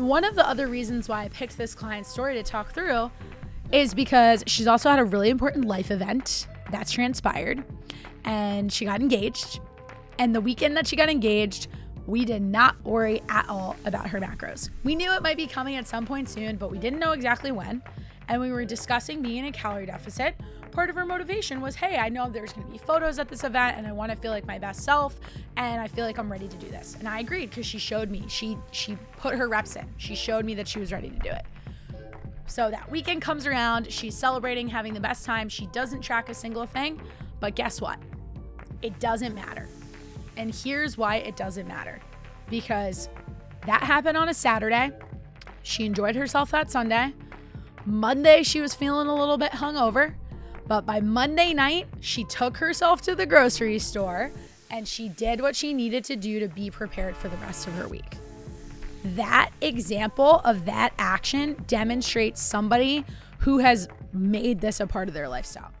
one of the other reasons why I picked this client's story to talk through is because she's also had a really important life event that's transpired and she got engaged. And the weekend that she got engaged, we did not worry at all about her macros. We knew it might be coming at some point soon, but we didn't know exactly when. And we were discussing being in a calorie deficit. Part of her motivation was hey, I know there's gonna be photos at this event and I wanna feel like my best self and I feel like I'm ready to do this. And I agreed because she showed me, she she put her reps in. She showed me that she was ready to do it. So that weekend comes around, she's celebrating, having the best time. She doesn't track a single thing, but guess what? It doesn't matter. And here's why it doesn't matter because that happened on a Saturday. She enjoyed herself that Sunday. Monday, she was feeling a little bit hungover. But by Monday night, she took herself to the grocery store and she did what she needed to do to be prepared for the rest of her week. That example of that action demonstrates somebody who has made this a part of their lifestyle.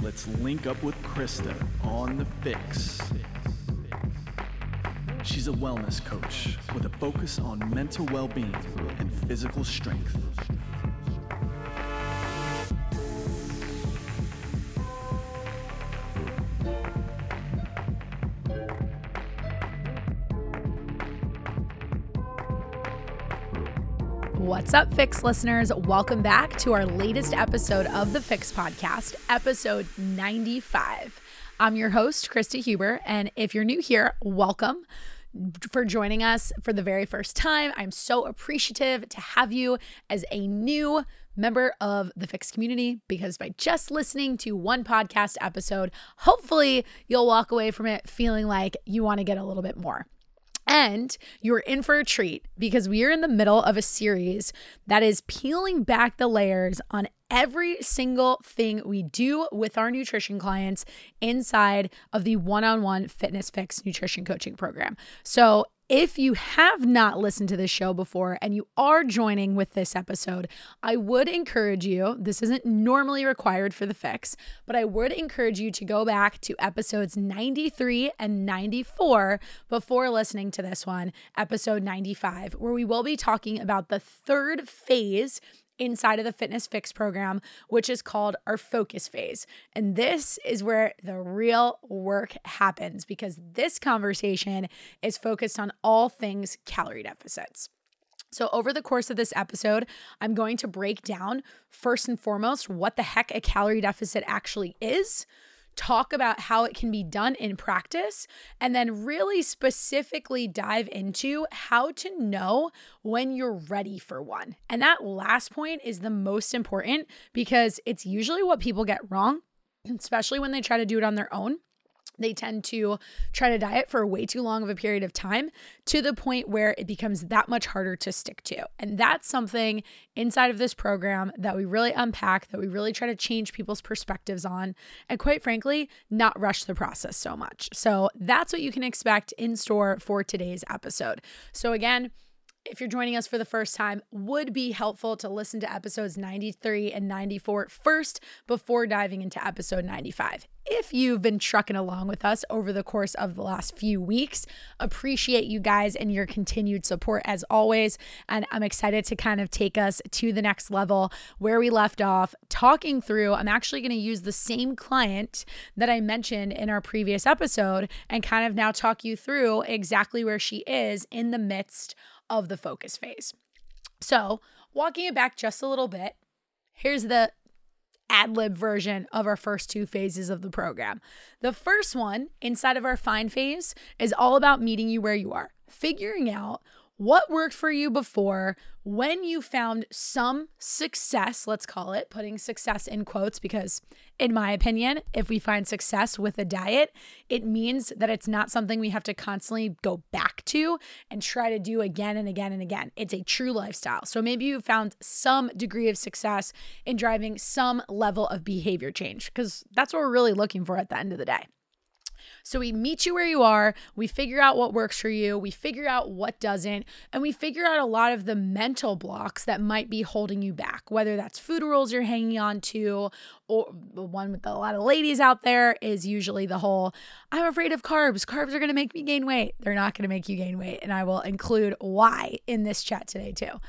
Let's link up with Krysta on the FYX. She's a wellness coach with a focus on mental well being and physical strength. What's up, FYX listeners? Welcome back to our latest episode of the FYX Podcast, episode 95. I'm your host, Krysta Huber, and if you're new here, welcome for joining us for the very first time. I'm so appreciative to have you as a new member of the FYX community because by just listening to one podcast episode, hopefully you'll walk away from it feeling like you want to get a little bit more. And you're in for a treat because we are in the middle of a series that is peeling back the layers on every single thing we do with our nutrition clients inside of the one on one Fitness FYX nutrition coaching program. So, if you have not listened to this show before and you are joining with this episode, I would encourage you, this isn't normally required for the FYX, but I would encourage you to go back to episodes 93 and 94 before listening to this one, episode 95, where we will be talking about the third phase inside of the Fitness FYX program, which is called our focus phase. And this is where the real work happens because this conversation is focused on all things calorie deficits. So, over the course of this episode, I'm going to break down first and foremost what the heck a calorie deficit actually is talk about how it can be done in practice, and then really specifically dive into how to know when you're ready for one. And that last point is the most important because it's usually what people get wrong, especially when they try to do it on their own they tend to try to diet for way too long of a period of time to the point where it becomes that much harder to stick to. And that's something inside of this program that we really unpack, that we really try to change people's perspectives on, and quite frankly, not rush the process so much. So that's what you can expect in store for today's episode. So, again, if you're joining us for the first time, would be helpful to listen to episodes 93 and 94 first before diving into episode 95. If you've been trucking along with us over the course of the last few weeks, appreciate you guys and your continued support as always. And I'm excited to kind of take us to the next level where we left off, talking through. I'm actually going to use the same client that I mentioned in our previous episode and kind of now talk you through exactly where she is in the midst of the focus phase. So, walking it back just a little bit, here's the ad lib version of our first two phases of the program. The first one, inside of our find phase, is all about meeting you where you are, figuring out what worked for you before when you found some success, let's call it, putting success in quotes, because in my opinion, if we find success with a diet, it means that it's not something we have to constantly go back to and try to do again and again and again. It's a true lifestyle. So maybe you found some degree of success in driving some level of behavior change, because that's what we're really looking for at the end of the day. So we meet you where you are, we figure out what works for you, we figure out what doesn't, and we figure out a lot of the mental blocks that might be holding you back, whether that's food rules you're hanging on to, or the one with a lot of ladies out there is usually the whole I'm afraid of carbs. Carbs are going to make me gain weight. They're not going to make you gain weight. And I will include why in this chat today, too.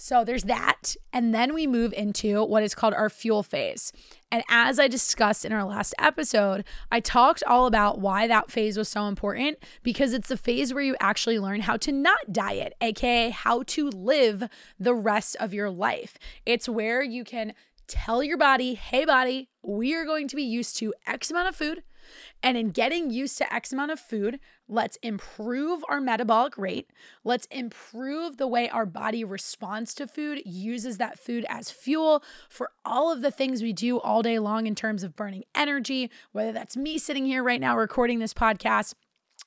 So there's that. And then we move into what is called our fuel phase. And as I discussed in our last episode, I talked all about why that phase was so important because it's the phase where you actually learn how to not diet, aka how to live the rest of your life. It's where you can tell your body, hey, body, we are going to be used to X amount of food. And in getting used to X amount of food, let's improve our metabolic rate. Let's improve the way our body responds to food, uses that food as fuel for all of the things we do all day long in terms of burning energy, whether that's me sitting here right now recording this podcast.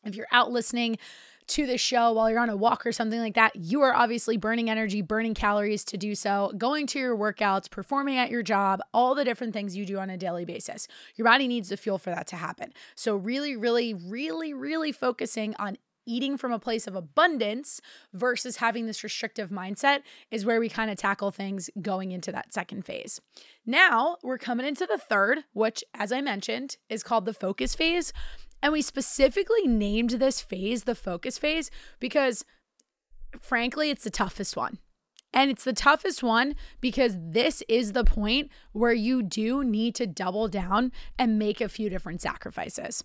If you're out listening, to the show while you're on a walk or something like that, you are obviously burning energy, burning calories to do so, going to your workouts, performing at your job, all the different things you do on a daily basis. Your body needs the fuel for that to happen. So, really, really, really, really focusing on eating from a place of abundance versus having this restrictive mindset is where we kind of tackle things going into that second phase. Now we're coming into the third, which, as I mentioned, is called the focus phase. And we specifically named this phase the focus phase because, frankly, it's the toughest one. And it's the toughest one because this is the point where you do need to double down and make a few different sacrifices.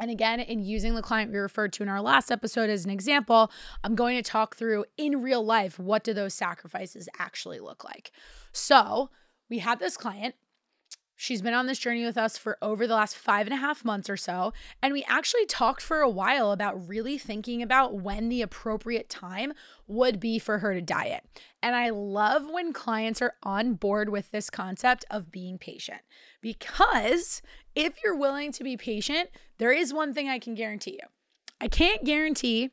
And again, in using the client we referred to in our last episode as an example, I'm going to talk through in real life what do those sacrifices actually look like. So, we had this client She's been on this journey with us for over the last five and a half months or so. And we actually talked for a while about really thinking about when the appropriate time would be for her to diet. And I love when clients are on board with this concept of being patient because if you're willing to be patient, there is one thing I can guarantee you. I can't guarantee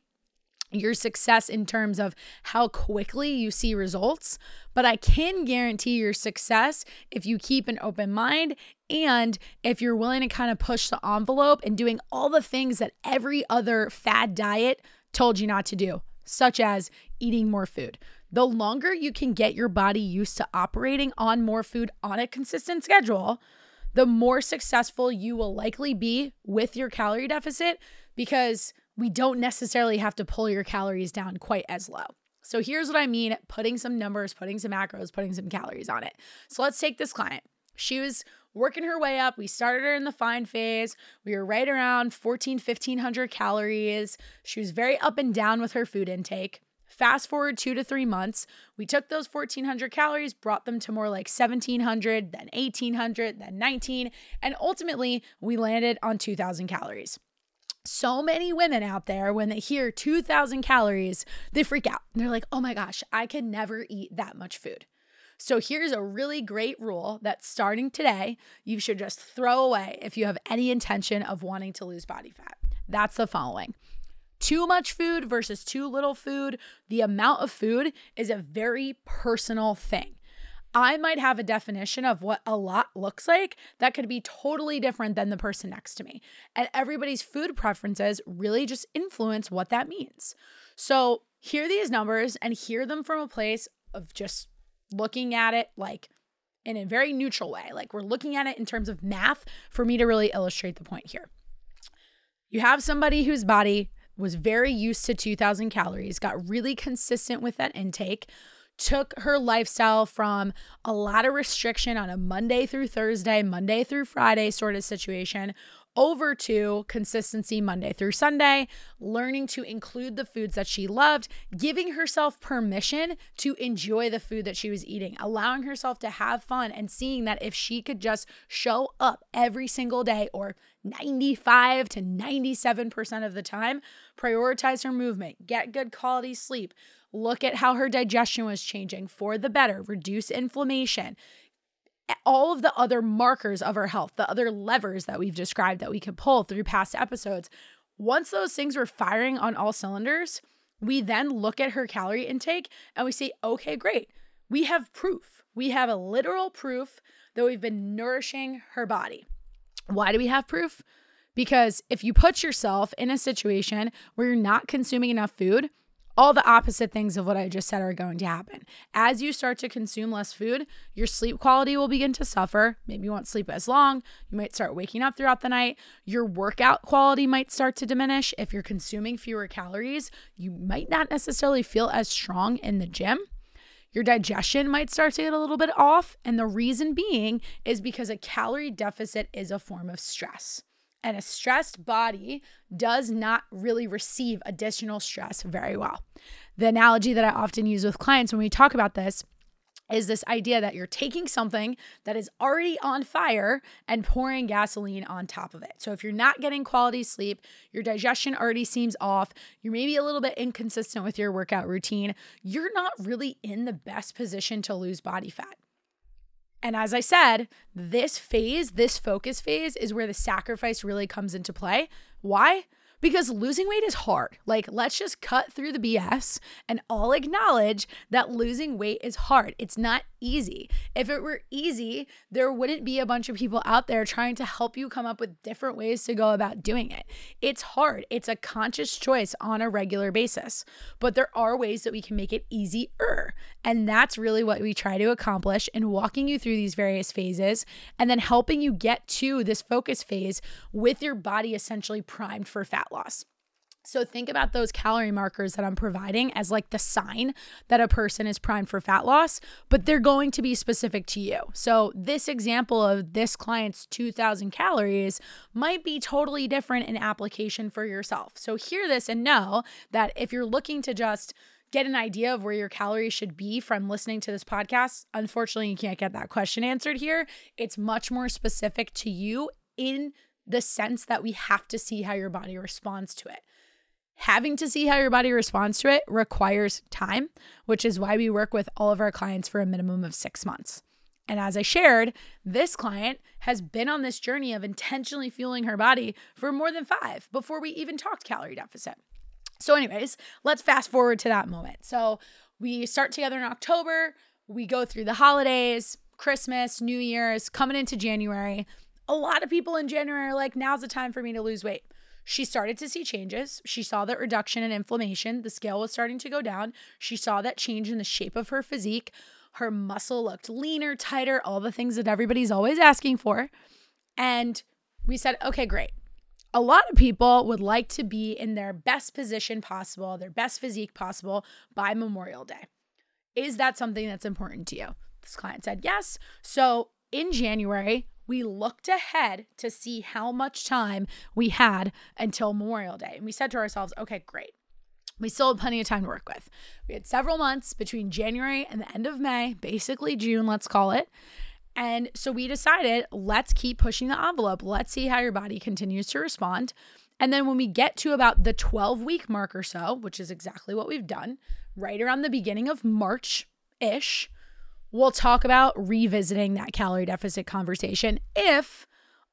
your success in terms of how quickly you see results, but I can guarantee your success if you keep an open mind and if you're willing to kind of push the envelope and doing all the things that every other fad diet told you not to do, such as eating more food. The longer you can get your body used to operating on more food on a consistent schedule, the more successful you will likely be with your calorie deficit because we don't necessarily have to pull your calories down quite as low. So here's what I mean putting some numbers, putting some macros, putting some calories on it. So let's take this client. She was working her way up. We started her in the find phase. We were right around 14, 1500 calories. She was very up and down with her food intake. Fast forward two to three months, we took those 1400 calories, brought them to more like 1700, then 1800, then 19, and ultimately we landed on 2000 calories so many women out there, when they hear 2,000 calories, they freak out. They're like, oh my gosh, I can never eat that much food. So here's a really great rule that starting today, you should just throw away if you have any intention of wanting to lose body fat. That's the following. Too much food versus too little food. The amount of food is a very personal thing. I might have a definition of what a lot looks like that could be totally different than the person next to me. And everybody's food preferences really just influence what that means. So, hear these numbers and hear them from a place of just looking at it like in a very neutral way. Like we're looking at it in terms of math for me to really illustrate the point here. You have somebody whose body was very used to 2000 calories, got really consistent with that intake took her lifestyle from a lot of restriction on a Monday through Thursday, Monday through Friday sort of situation over to consistency Monday through Sunday, learning to include the foods that she loved, giving herself permission to enjoy the food that she was eating, allowing herself to have fun, and seeing that if she could just show up every single day or 95 to 97% of the time, prioritize her movement, get good quality sleep, look at how her digestion was changing for the better, reduce inflammation, all of the other markers of her health, the other levers that we've described that we could pull through past episodes. Once those things were firing on all cylinders, we then look at her calorie intake and we say, okay, great. We have proof. We have a literal proof that we've been nourishing her body. Why do we have proof? Because if you put yourself in a situation where you're not consuming enough food, all the opposite things of what I just said are going to happen. As you start to consume less food, your sleep quality will begin to suffer. Maybe you won't sleep as long. You might start waking up throughout the night. Your workout quality might start to diminish. If you're consuming fewer calories, you might not necessarily feel as strong in the gym. Your digestion might start to get a little bit off. And the reason being is because a calorie deficit is a form of stress. And a stressed body does not really receive additional stress very well. The analogy that I often use with clients when we talk about this is this idea that you're taking something that is already on fire and pouring gasoline on top of it. So if you're not getting quality sleep, your digestion already seems off, you're maybe a little bit inconsistent with your workout routine, you're not really in the best position to lose body fat. And as I said, this phase, this focus phase, is where the sacrifice really comes into play. Why? because losing weight is hard. Like, let's just cut through the BS and all acknowledge that losing weight is hard. It's not easy. If it were easy, there wouldn't be a bunch of people out there trying to help you come up with different ways to go about doing it. It's hard. It's a conscious choice on a regular basis, but there are ways that we can make it easier. And that's really what we try to accomplish in walking you through these various phases and then helping you get to this focus phase with your body essentially primed for fat loss. So think about those calorie markers that I'm providing as like the sign that a person is primed for fat loss, but they're going to be specific to you. So this example of this client's 2000 calories might be totally different in application for yourself. So hear this and know that if you're looking to just get an idea of where your calories should be from listening to this podcast, unfortunately you can't get that question answered here. It's much more specific to you in the sense that we have to see how your body responds to it. Having to see how your body responds to it requires time, which is why we work with all of our clients for a minimum of six months. And as I shared, this client has been on this journey of intentionally fueling her body for more than five before we even talked calorie deficit. So, anyways, let's fast forward to that moment. So, we start together in October, we go through the holidays, Christmas, New Year's, coming into January. A lot of people in January are like, now's the time for me to lose weight. She started to see changes. She saw that reduction in inflammation. The scale was starting to go down. She saw that change in the shape of her physique. Her muscle looked leaner, tighter, all the things that everybody's always asking for. And we said, okay, great. A lot of people would like to be in their best position possible, their best physique possible by Memorial Day. Is that something that's important to you? This client said yes. So in January, we looked ahead to see how much time we had until Memorial Day. And we said to ourselves, okay, great. We still had plenty of time to work with. We had several months between January and the end of May, basically June, let's call it. And so we decided, let's keep pushing the envelope. Let's see how your body continues to respond. And then when we get to about the 12 week mark or so, which is exactly what we've done, right around the beginning of March ish, we'll talk about revisiting that calorie deficit conversation if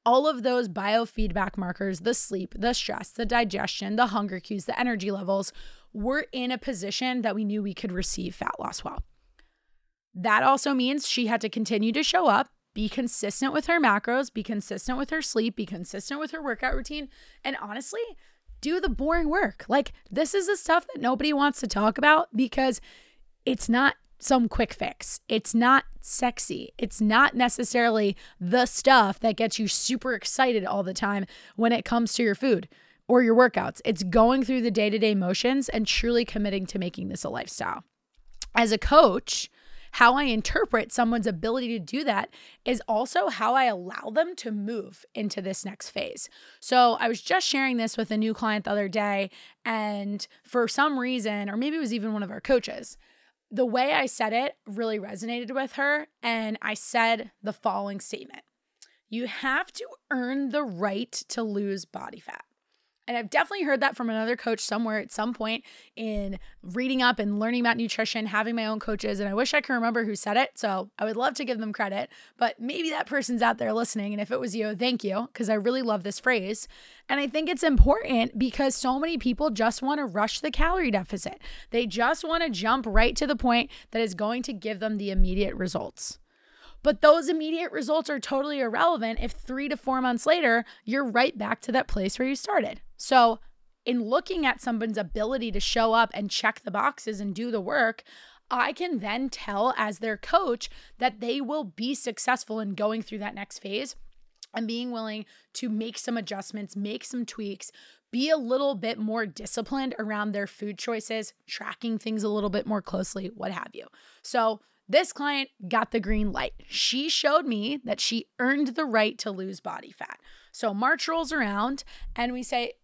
all of those biofeedback markers the sleep, the stress, the digestion, the hunger cues, the energy levels were in a position that we knew we could receive fat loss well. That also means she had to continue to show up, be consistent with her macros, be consistent with her sleep, be consistent with her workout routine, and honestly, do the boring work. Like, this is the stuff that nobody wants to talk about because it's not some quick fix. It's not sexy. It's not necessarily the stuff that gets you super excited all the time when it comes to your food or your workouts. It's going through the day to day motions and truly committing to making this a lifestyle. As a coach, how I interpret someone's ability to do that is also how I allow them to move into this next phase. So I was just sharing this with a new client the other day, and for some reason, or maybe it was even one of our coaches, the way I said it really resonated with her. And I said the following statement You have to earn the right to lose body fat. And I've definitely heard that from another coach somewhere at some point in reading up and learning about nutrition, having my own coaches. And I wish I could remember who said it. So I would love to give them credit, but maybe that person's out there listening. And if it was you, thank you, because I really love this phrase. And I think it's important because so many people just want to rush the calorie deficit. They just want to jump right to the point that is going to give them the immediate results. But those immediate results are totally irrelevant if three to four months later, you're right back to that place where you started. So, in looking at someone's ability to show up and check the boxes and do the work, I can then tell as their coach that they will be successful in going through that next phase and being willing to make some adjustments, make some tweaks, be a little bit more disciplined around their food choices, tracking things a little bit more closely, what have you. So, this client got the green light. She showed me that she earned the right to lose body fat. So, March rolls around and we say,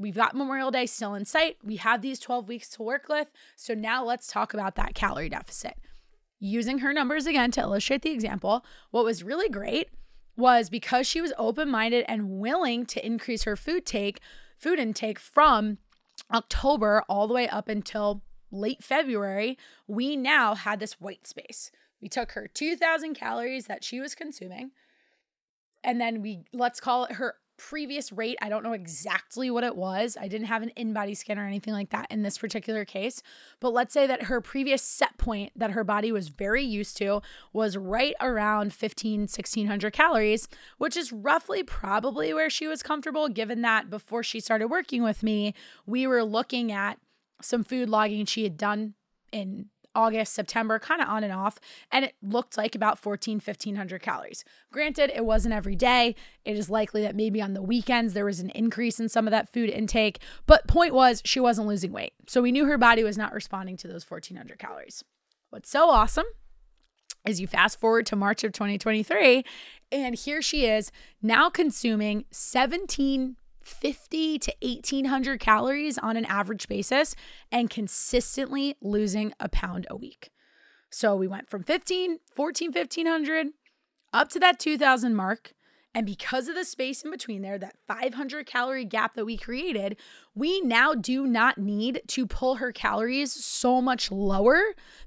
We've got Memorial Day still in sight. We have these 12 weeks to work with. So, now let's talk about that calorie deficit. Using her numbers again to illustrate the example, what was really great was because she was open-minded and willing to increase her food take, food intake from October all the way up until late February, we now had this white space. We took her 2000 calories that she was consuming and then we let's call it her previous rate. I don't know exactly what it was. I didn't have an InBody scan or anything like that in this particular case. But let's say that her previous set point that her body was very used to was right around 15, 1600 calories, which is roughly probably where she was comfortable, given that before she started working with me, we were looking at some food logging she had done in August, September, kind of on and off, and it looked like about 14, 1500 calories. Granted, it wasn't every day. It is likely that maybe on the weekends there was an increase in some of that food intake, but point was she wasn't losing weight. So we knew her body was not responding to those 1400 calories. What's so awesome is you fast forward to March of 2023 and here she is now consuming 17 50 to 1800 calories on an average basis and consistently losing a pound a week. So we went from 15, 14, 1500 up to that 2000 mark. And because of the space in between there, that 500 calorie gap that we created, we now do not need to pull her calories so much lower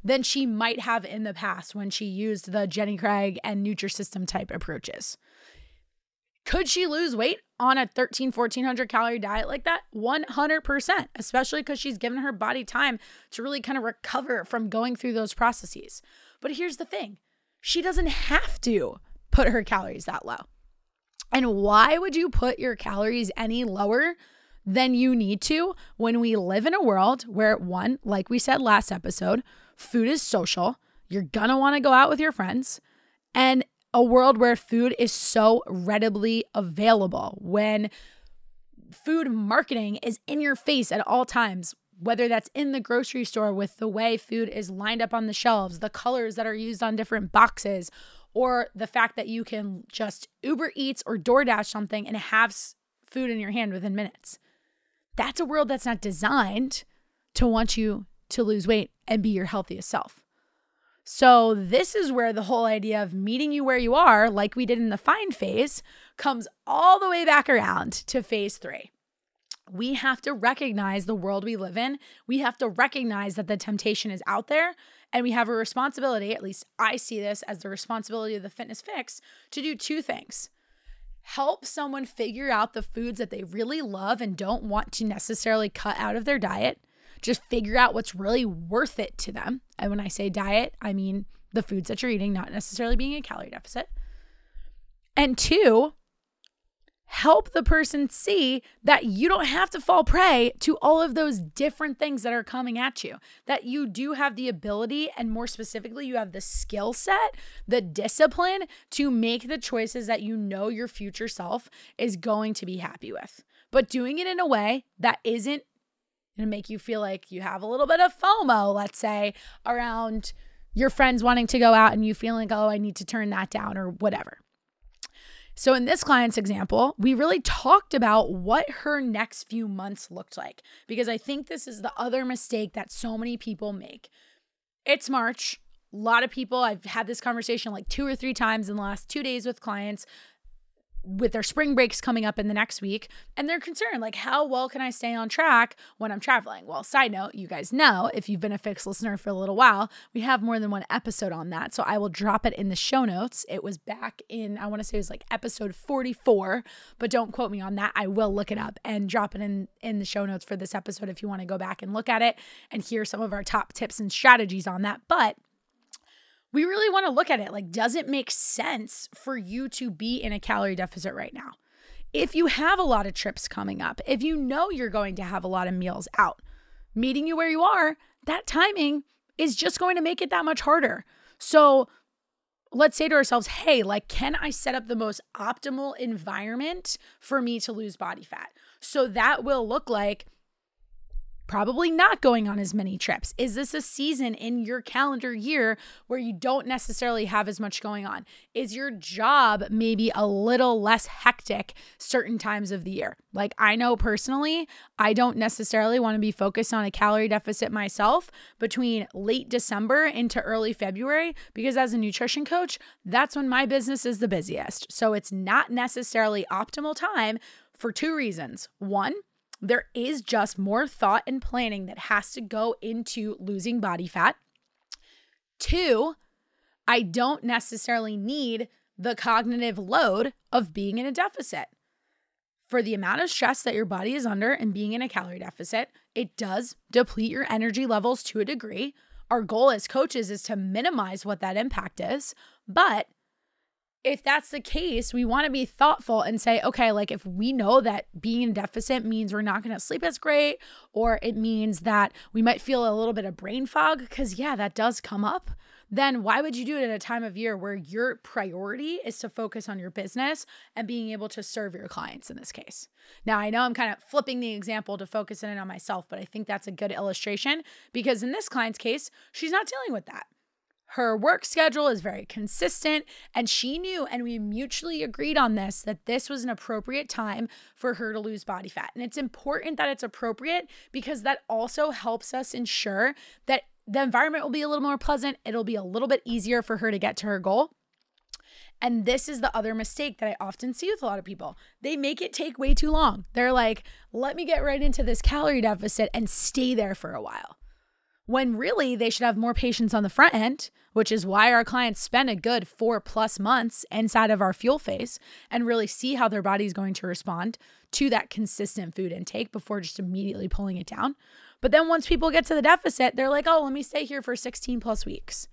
than she might have in the past when she used the Jenny Craig and Nutrisystem type approaches. Could she lose weight on a 13, 1400 calorie diet like that? 100%, especially because she's given her body time to really kind of recover from going through those processes. But here's the thing she doesn't have to put her calories that low. And why would you put your calories any lower than you need to when we live in a world where, one, like we said last episode, food is social. You're gonna wanna go out with your friends. And a world where food is so readily available, when food marketing is in your face at all times, whether that's in the grocery store with the way food is lined up on the shelves, the colors that are used on different boxes, or the fact that you can just Uber Eats or DoorDash something and have food in your hand within minutes. That's a world that's not designed to want you to lose weight and be your healthiest self. So, this is where the whole idea of meeting you where you are, like we did in the find phase, comes all the way back around to phase three. We have to recognize the world we live in. We have to recognize that the temptation is out there. And we have a responsibility, at least I see this as the responsibility of the Fitness FYX, to do two things help someone figure out the foods that they really love and don't want to necessarily cut out of their diet just figure out what's really worth it to them. And when I say diet, I mean the foods that you're eating, not necessarily being a calorie deficit. And two, help the person see that you don't have to fall prey to all of those different things that are coming at you. That you do have the ability, and more specifically, you have the skill set, the discipline to make the choices that you know your future self is going to be happy with. But doing it in a way that isn't and make you feel like you have a little bit of FOMO, let's say, around your friends wanting to go out and you feeling like, oh, I need to turn that down or whatever. So, in this client's example, we really talked about what her next few months looked like because I think this is the other mistake that so many people make. It's March. A lot of people, I've had this conversation like two or three times in the last two days with clients with their spring breaks coming up in the next week and they're concerned like how well can i stay on track when i'm traveling? Well side note you guys know if you've been a fixed listener for a little while we have more than one episode on that so i will drop it in the show notes. It was back in i want to say it was like episode 44 but don't quote me on that i will look it up and drop it in in the show notes for this episode if you want to go back and look at it and hear some of our top tips and strategies on that but we really want to look at it like, does it make sense for you to be in a calorie deficit right now? If you have a lot of trips coming up, if you know you're going to have a lot of meals out, meeting you where you are, that timing is just going to make it that much harder. So let's say to ourselves, hey, like, can I set up the most optimal environment for me to lose body fat? So that will look like probably not going on as many trips? Is this a season in your calendar year where you don't necessarily have as much going on? Is your job maybe a little less hectic certain times of the year? Like, I know personally, I don't necessarily want to be focused on a calorie deficit myself between late December into early February because as a nutrition coach, that's when my business is the busiest. So it's not necessarily optimal time for two reasons. One, there is just more thought and planning that has to go into losing body fat. Two, I don't necessarily need the cognitive load of being in a deficit. For the amount of stress that your body is under and being in a calorie deficit, it does deplete your energy levels to a degree. Our goal as coaches is to minimize what that impact is, but if that's the case, we want to be thoughtful and say, okay, like if we know that being in deficit means we're not going to sleep as great, or it means that we might feel a little bit of brain fog, because yeah, that does come up, then why would you do it at a time of year where your priority is to focus on your business and being able to serve your clients in this case? Now, I know I'm kind of flipping the example to focus in on myself, but I think that's a good illustration because in this client's case, she's not dealing with that. Her work schedule is very consistent, and she knew, and we mutually agreed on this, that this was an appropriate time for her to lose body fat. And it's important that it's appropriate because that also helps us ensure that the environment will be a little more pleasant. It'll be a little bit easier for her to get to her goal. And this is the other mistake that I often see with a lot of people. They make it take way too long. They're like, let me get right into this calorie deficit and stay there for a while when really they should have more patience on the front end, which is why our clients spend a good four plus months inside of our fuel phase and really see how their body is going to respond to that consistent food intake before just immediately pulling it down. But then once people get to the deficit, they're like, oh, let me stay here for 16 plus weeks.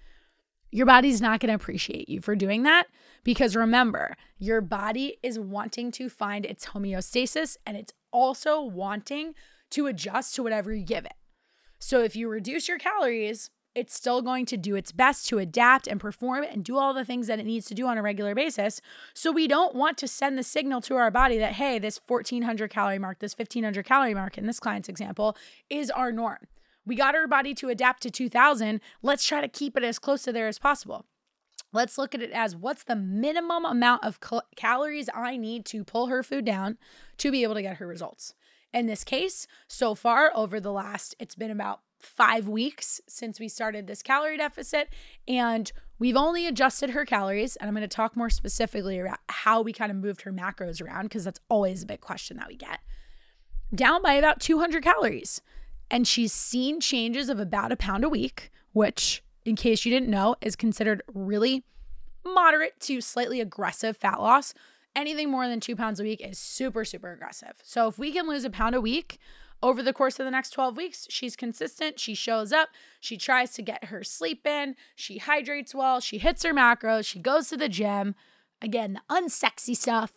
Your body's not going to appreciate you for doing that because remember, your body is wanting to find its homeostasis and it's also wanting to adjust to whatever you give it. So if you reduce your calories, it's still going to do its best to adapt and perform and do all the things that it needs to do on a regular basis. So we don't want to send the signal to our body that, hey, this 1400 calorie mark, this 1500 calorie mark in this client's example is our norm. We got our body to adapt to 2000. Let's try to keep it as close to there as possible. Let's look at it as what's the minimum amount of cal- calories I need to pull her food down to be able to get her results. In this case, so far over the last, it's been about five weeks since we started this calorie deficit, and we've only adjusted her calories. And I'm going to talk more specifically about how we kind of moved her macros around because that's always a big question that we get. Down by about 200 calories. And she's seen changes of about a pound a week, which, in case you didn't know, is considered really moderate to slightly aggressive fat loss anything more than two pounds a week is super, super aggressive. So if we can lose a pound a week over the course of the next 12 weeks, she's consistent. She shows up. She tries to get her sleep in. She hydrates well. She hits her macros. She goes to the gym. Again, the unsexy stuff.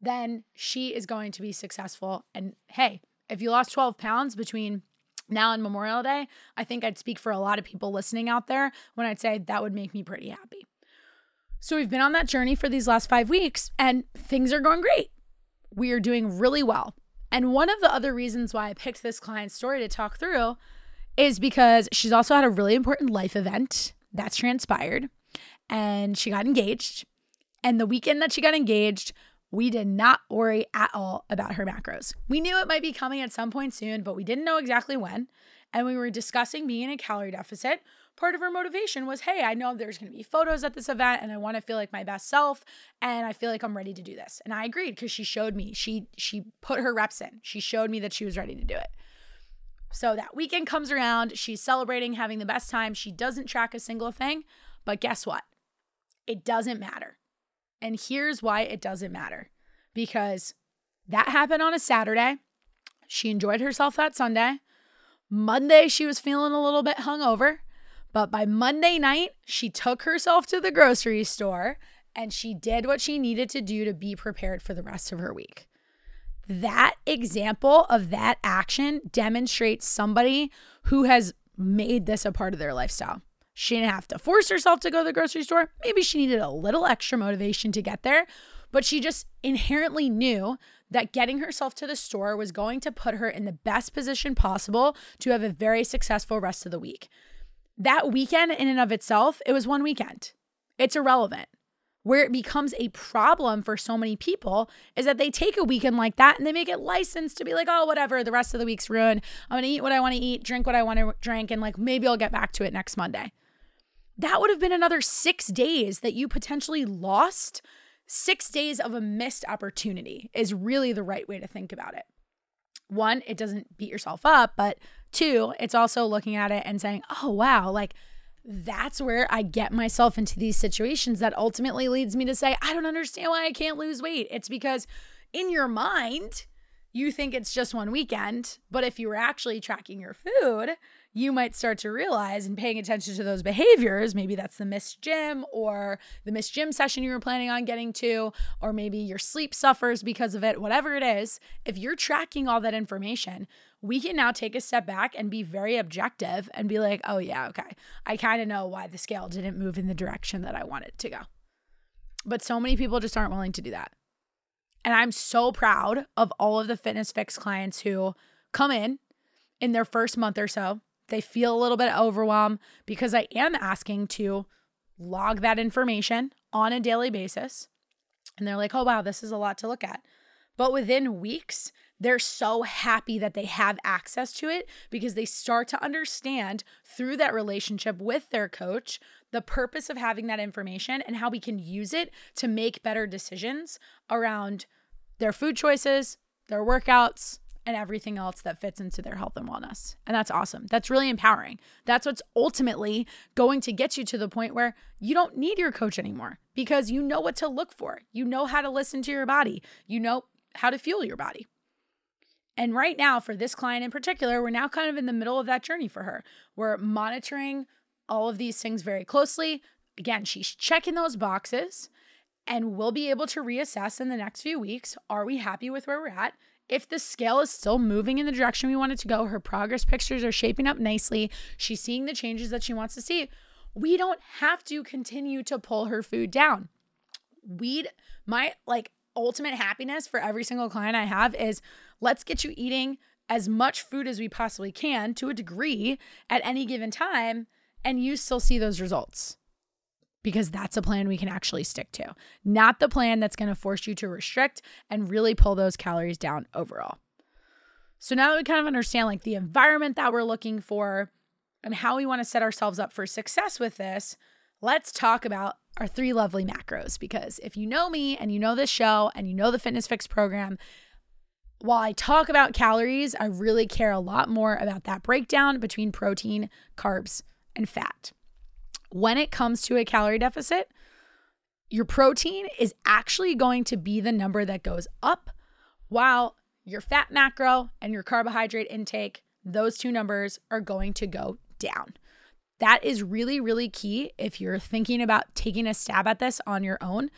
Then she is going to be successful. And hey, if you lost 12 pounds between now and Memorial Day, I think I'd speak for a lot of people listening out there when I'd say that would make me pretty happy. So we've been on that journey for these last five weeks and things are going great. We are doing really well. And one of the other reasons why I picked this client's story to talk through is because she's also had a really important life event that's transpired and she got engaged. And the weekend that she got engaged, we did not worry at all about her macros. We knew it might be coming at some point soon, but we didn't know exactly when. And we were discussing being in a calorie deficit, part of her motivation was hey, I know there's going to be photos at this event and I want to feel like my best self and I feel like I'm ready to do this. And I agreed because she showed me. She she put her reps in. She showed me that she was ready to do it. So that weekend comes around, she's celebrating having the best time. She doesn't track a single thing, but guess what? It doesn't matter. And here's why it doesn't matter. Because that happened on a Saturday. She enjoyed herself that Sunday. Monday, she was feeling a little bit hungover. But by Monday night, she took herself to the grocery store and she did what she needed to do to be prepared for the rest of her week. That example of that action demonstrates somebody who has made this a part of their lifestyle. She didn't have to force herself to go to the grocery store. Maybe she needed a little extra motivation to get there, but she just inherently knew that getting herself to the store was going to put her in the best position possible to have a very successful rest of the week. That weekend, in and of itself, it was one weekend. It's irrelevant. Where it becomes a problem for so many people is that they take a weekend like that and they make it licensed to be like, oh, whatever, the rest of the week's ruined. I'm gonna eat what I wanna eat, drink what I wanna drink, and like maybe I'll get back to it next Monday. That would have been another six days that you potentially lost six days of a missed opportunity is really the right way to think about it. One, it doesn't beat yourself up, but two, it's also looking at it and saying, oh, wow, like that's where I get myself into these situations that ultimately leads me to say, I don't understand why I can't lose weight. It's because in your mind, you think it's just one weekend, but if you were actually tracking your food, you might start to realize and paying attention to those behaviors. Maybe that's the missed gym or the missed gym session you were planning on getting to, or maybe your sleep suffers because of it, whatever it is. If you're tracking all that information, we can now take a step back and be very objective and be like, oh, yeah, okay, I kind of know why the scale didn't move in the direction that I wanted to go. But so many people just aren't willing to do that. And I'm so proud of all of the Fitness FYX clients who come in in their first month or so they feel a little bit overwhelmed because I am asking to log that information on a daily basis. And they're like, oh, wow, this is a lot to look at. But within weeks, they're so happy that they have access to it because they start to understand through that relationship with their coach the purpose of having that information and how we can use it to make better decisions around their food choices, their workouts, and everything else that fits into their health and wellness. And that's awesome. That's really empowering. That's what's ultimately going to get you to the point where you don't need your coach anymore because you know what to look for. You know how to listen to your body. You know how to fuel your body. And right now, for this client in particular, we're now kind of in the middle of that journey for her. We're monitoring all of these things very closely. Again, she's checking those boxes and we'll be able to reassess in the next few weeks. Are we happy with where we're at? if the scale is still moving in the direction we want it to go, her progress pictures are shaping up nicely, she's seeing the changes that she wants to see, we don't have to continue to pull her food down. We'd, my like ultimate happiness for every single client I have is let's get you eating as much food as we possibly can to a degree at any given time, and you still see those results because that's a plan we can actually stick to, not the plan that's going to force you to restrict and really pull those calories down overall. So now that we kind of understand like the environment that we're looking for and how we want to set ourselves up for success with this, let's talk about our three lovely macros because if you know me and you know this show and you know the Fitness FYX program, while I talk about calories, I really care a lot more about that breakdown between protein, carbs, and fat when it comes to a calorie deficit, your protein is actually going to be the number that goes up while your fat macro and your carbohydrate intake, those two numbers are going to go down. That is really, really key if you're thinking about taking a stab at this on your own.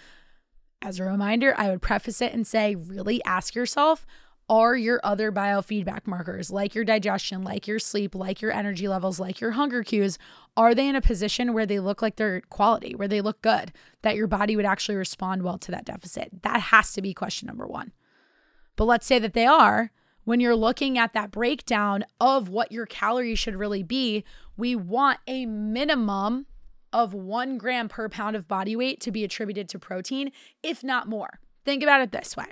As a reminder, I would preface it and say, really ask yourself are your other biofeedback markers, like your digestion, like your sleep, like your energy levels, like your hunger cues, are they in a position where they look like they're quality, where they look good, that your body would actually respond well to that deficit? That has to be question number one. But let's say that they are. When you're looking at that breakdown of what your calories should really be, we want a minimum of one gram per pound of body weight to be attributed to protein, if not more. Think about it this way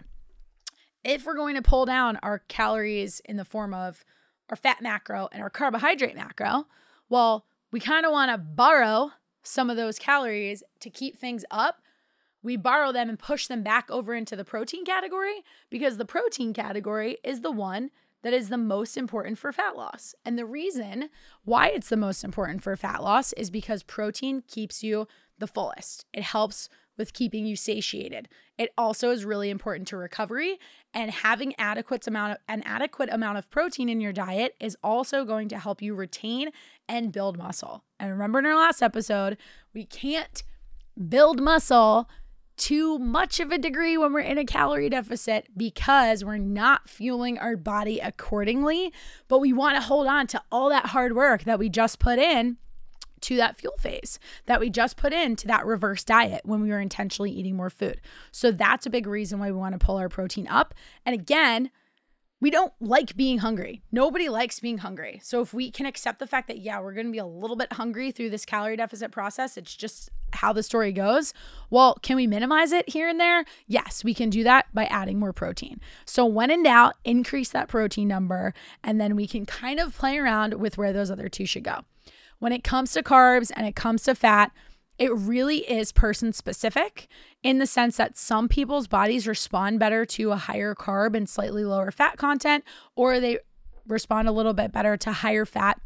if we're going to pull down our calories in the form of our fat macro and our carbohydrate macro, well, we kind of want to borrow some of those calories to keep things up. We borrow them and push them back over into the protein category because the protein category is the one that is the most important for fat loss. And the reason why it's the most important for fat loss is because protein keeps you the fullest. It helps with keeping you satiated. It also is really important to recovery and having adequate amount of, an adequate amount of protein in your diet is also going to help you retain and build muscle. And remember in our last episode, we can't build muscle too much of a degree when we're in a calorie deficit because we're not fueling our body accordingly, but we want to hold on to all that hard work that we just put in to that fuel phase that we just put into that reverse diet when we were intentionally eating more food. So that's a big reason why we want to pull our protein up. And again, we don't like being hungry. Nobody likes being hungry. So if we can accept the fact that, yeah, we're going to be a little bit hungry through this calorie deficit process, it's just how the story goes. Well, can we minimize it here and there? Yes, we can do that by adding more protein. So when in doubt, increase that protein number, and then we can kind of play around with where those other two should go. When it comes to carbs and it comes to fat, it really is person specific in the sense that some people's bodies respond better to a higher carb and slightly lower fat content, or they respond a little bit better to higher fat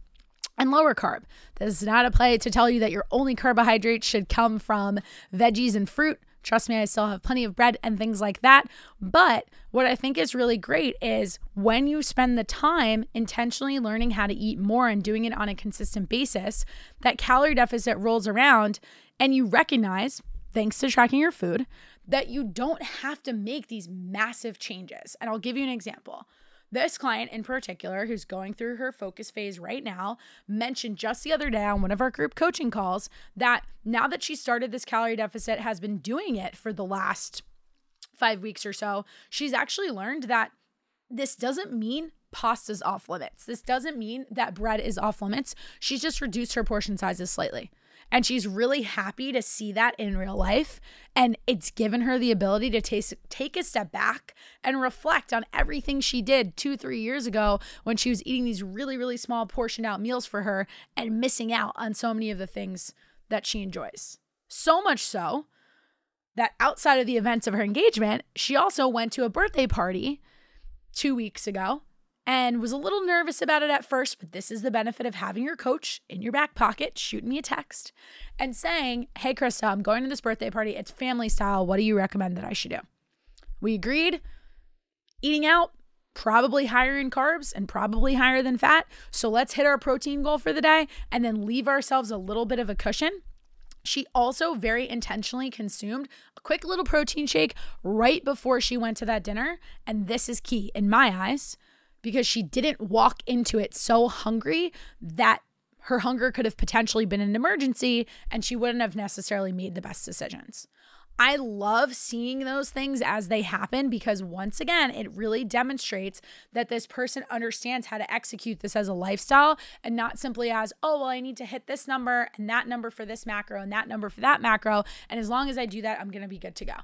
and lower carb. This is not a play to tell you that your only carbohydrates should come from veggies and fruit. Trust me, I still have plenty of bread and things like that. But what I think is really great is when you spend the time intentionally learning how to eat more and doing it on a consistent basis, that calorie deficit rolls around and you recognize, thanks to tracking your food, that you don't have to make these massive changes. And I'll give you an example. This client in particular, who's going through her focus phase right now, mentioned just the other day on one of our group coaching calls that now that she started this calorie deficit, has been doing it for the last five weeks or so, she's actually learned that this doesn't mean pasta's off limits. This doesn't mean that bread is off limits. She's just reduced her portion sizes slightly. And she's really happy to see that in real life. And it's given her the ability to taste, take a step back and reflect on everything she did two, three years ago when she was eating these really, really small portioned out meals for her and missing out on so many of the things that she enjoys. So much so that outside of the events of her engagement, she also went to a birthday party two weeks ago and was a little nervous about it at first, but this is the benefit of having your coach in your back pocket, shooting me a text and saying, Hey, Krysta, I'm going to this birthday party. It's family style. What do you recommend that I should do? We agreed. Eating out, probably higher in carbs and probably higher than fat. So let's hit our protein goal for the day and then leave ourselves a little bit of a cushion. She also very intentionally consumed a quick little protein shake right before she went to that dinner. And this is key in my eyes because she didn't walk into it so hungry that her hunger could have potentially been an emergency and she wouldn't have necessarily made the best decisions. I love seeing those things as they happen because once again, it really demonstrates that this person understands how to execute this as a lifestyle and not simply as, oh, well, I need to hit this number and that number for this macro and that number for that macro. And as long as I do that, I'm going to be good to go.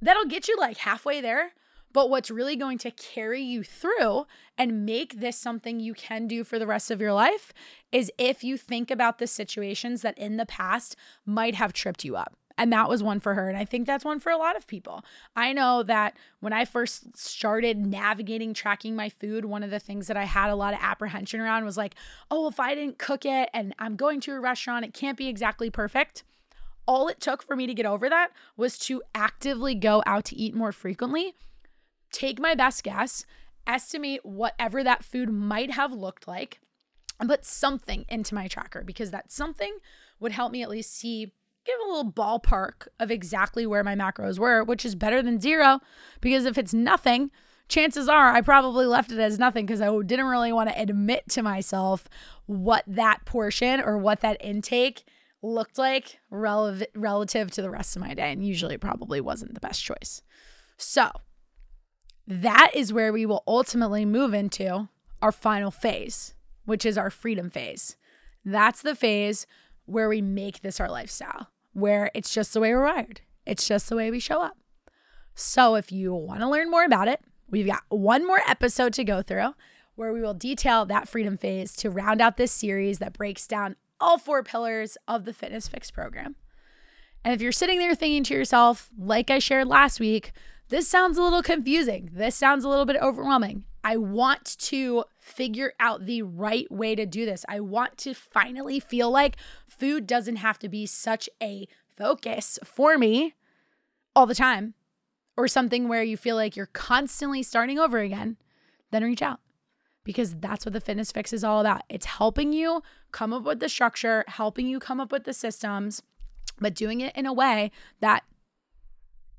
That'll get you like halfway there, but what's really going to carry you through and make this something you can do for the rest of your life is if you think about the situations that in the past might have tripped you up. And that was one for her. And I think that's one for a lot of people. I know that when I first started navigating tracking my food, one of the things that I had a lot of apprehension around was like, oh, if I didn't cook it and I'm going to a restaurant, it can't be exactly perfect all it took for me to get over that was to actively go out to eat more frequently take my best guess, estimate whatever that food might have looked like, and put something into my tracker because that something would help me at least see give a little ballpark of exactly where my macros were, which is better than zero because if it's nothing, chances are I probably left it as nothing because I didn't really want to admit to myself what that portion or what that intake looked like relative relative to the rest of my day and usually it probably wasn't the best choice. So, that is where we will ultimately move into our final phase, which is our freedom phase. That's the phase where we make this our lifestyle, where it's just the way we're wired, it's just the way we show up. So, if you want to learn more about it, we've got one more episode to go through where we will detail that freedom phase to round out this series that breaks down all four pillars of the Fitness FYX program. And if you're sitting there thinking to yourself, like I shared last week, this sounds a little confusing. This sounds a little bit overwhelming. I want to figure out the right way to do this. I want to finally feel like food doesn't have to be such a focus for me all the time or something where you feel like you're constantly starting over again, then reach out because that's what the Fitness FYX is all about. It's helping you come up with the structure, helping you come up with the systems, but doing it in a way that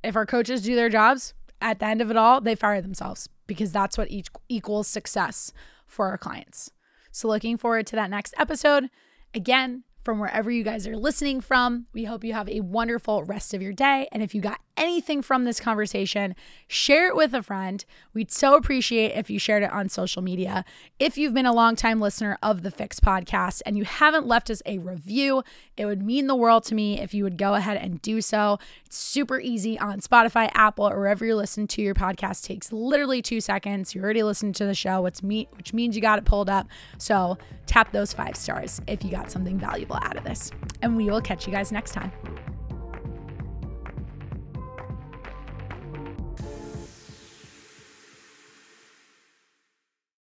if our coaches do their jobs, at the end of it all, they fire themselves because that's what each equals success for our clients. So looking forward to that next episode. Again, from wherever you guys are listening from. We hope you have a wonderful rest of your day. And if you got anything from this conversation, share it with a friend. We'd so appreciate if you shared it on social media. If you've been a longtime listener of the FYX podcast and you haven't left us a review, it would mean the world to me if you would go ahead and do so. It's super easy on Spotify, Apple, or wherever you listen to your podcast. It takes literally two seconds. You already listened to the show, which, me- which means you got it pulled up. So tap those five stars if you got something valuable out of this. And we will catch you guys next time.